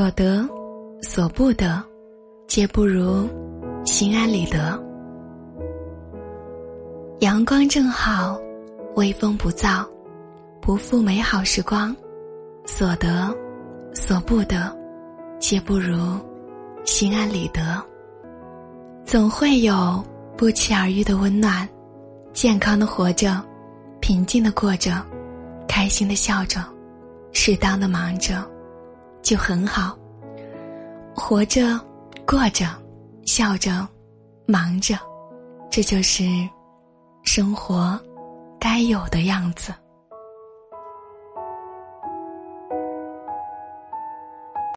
所得，所不得，皆不如心安理得。阳光正好，微风不燥，不负美好时光。所得，所不得，皆不如心安理得。总会有不期而遇的温暖，健康的活着，平静的过着，开心的笑着，适当的忙着，就很好。活着，过着，笑着，忙着，这就是生活该有的样子。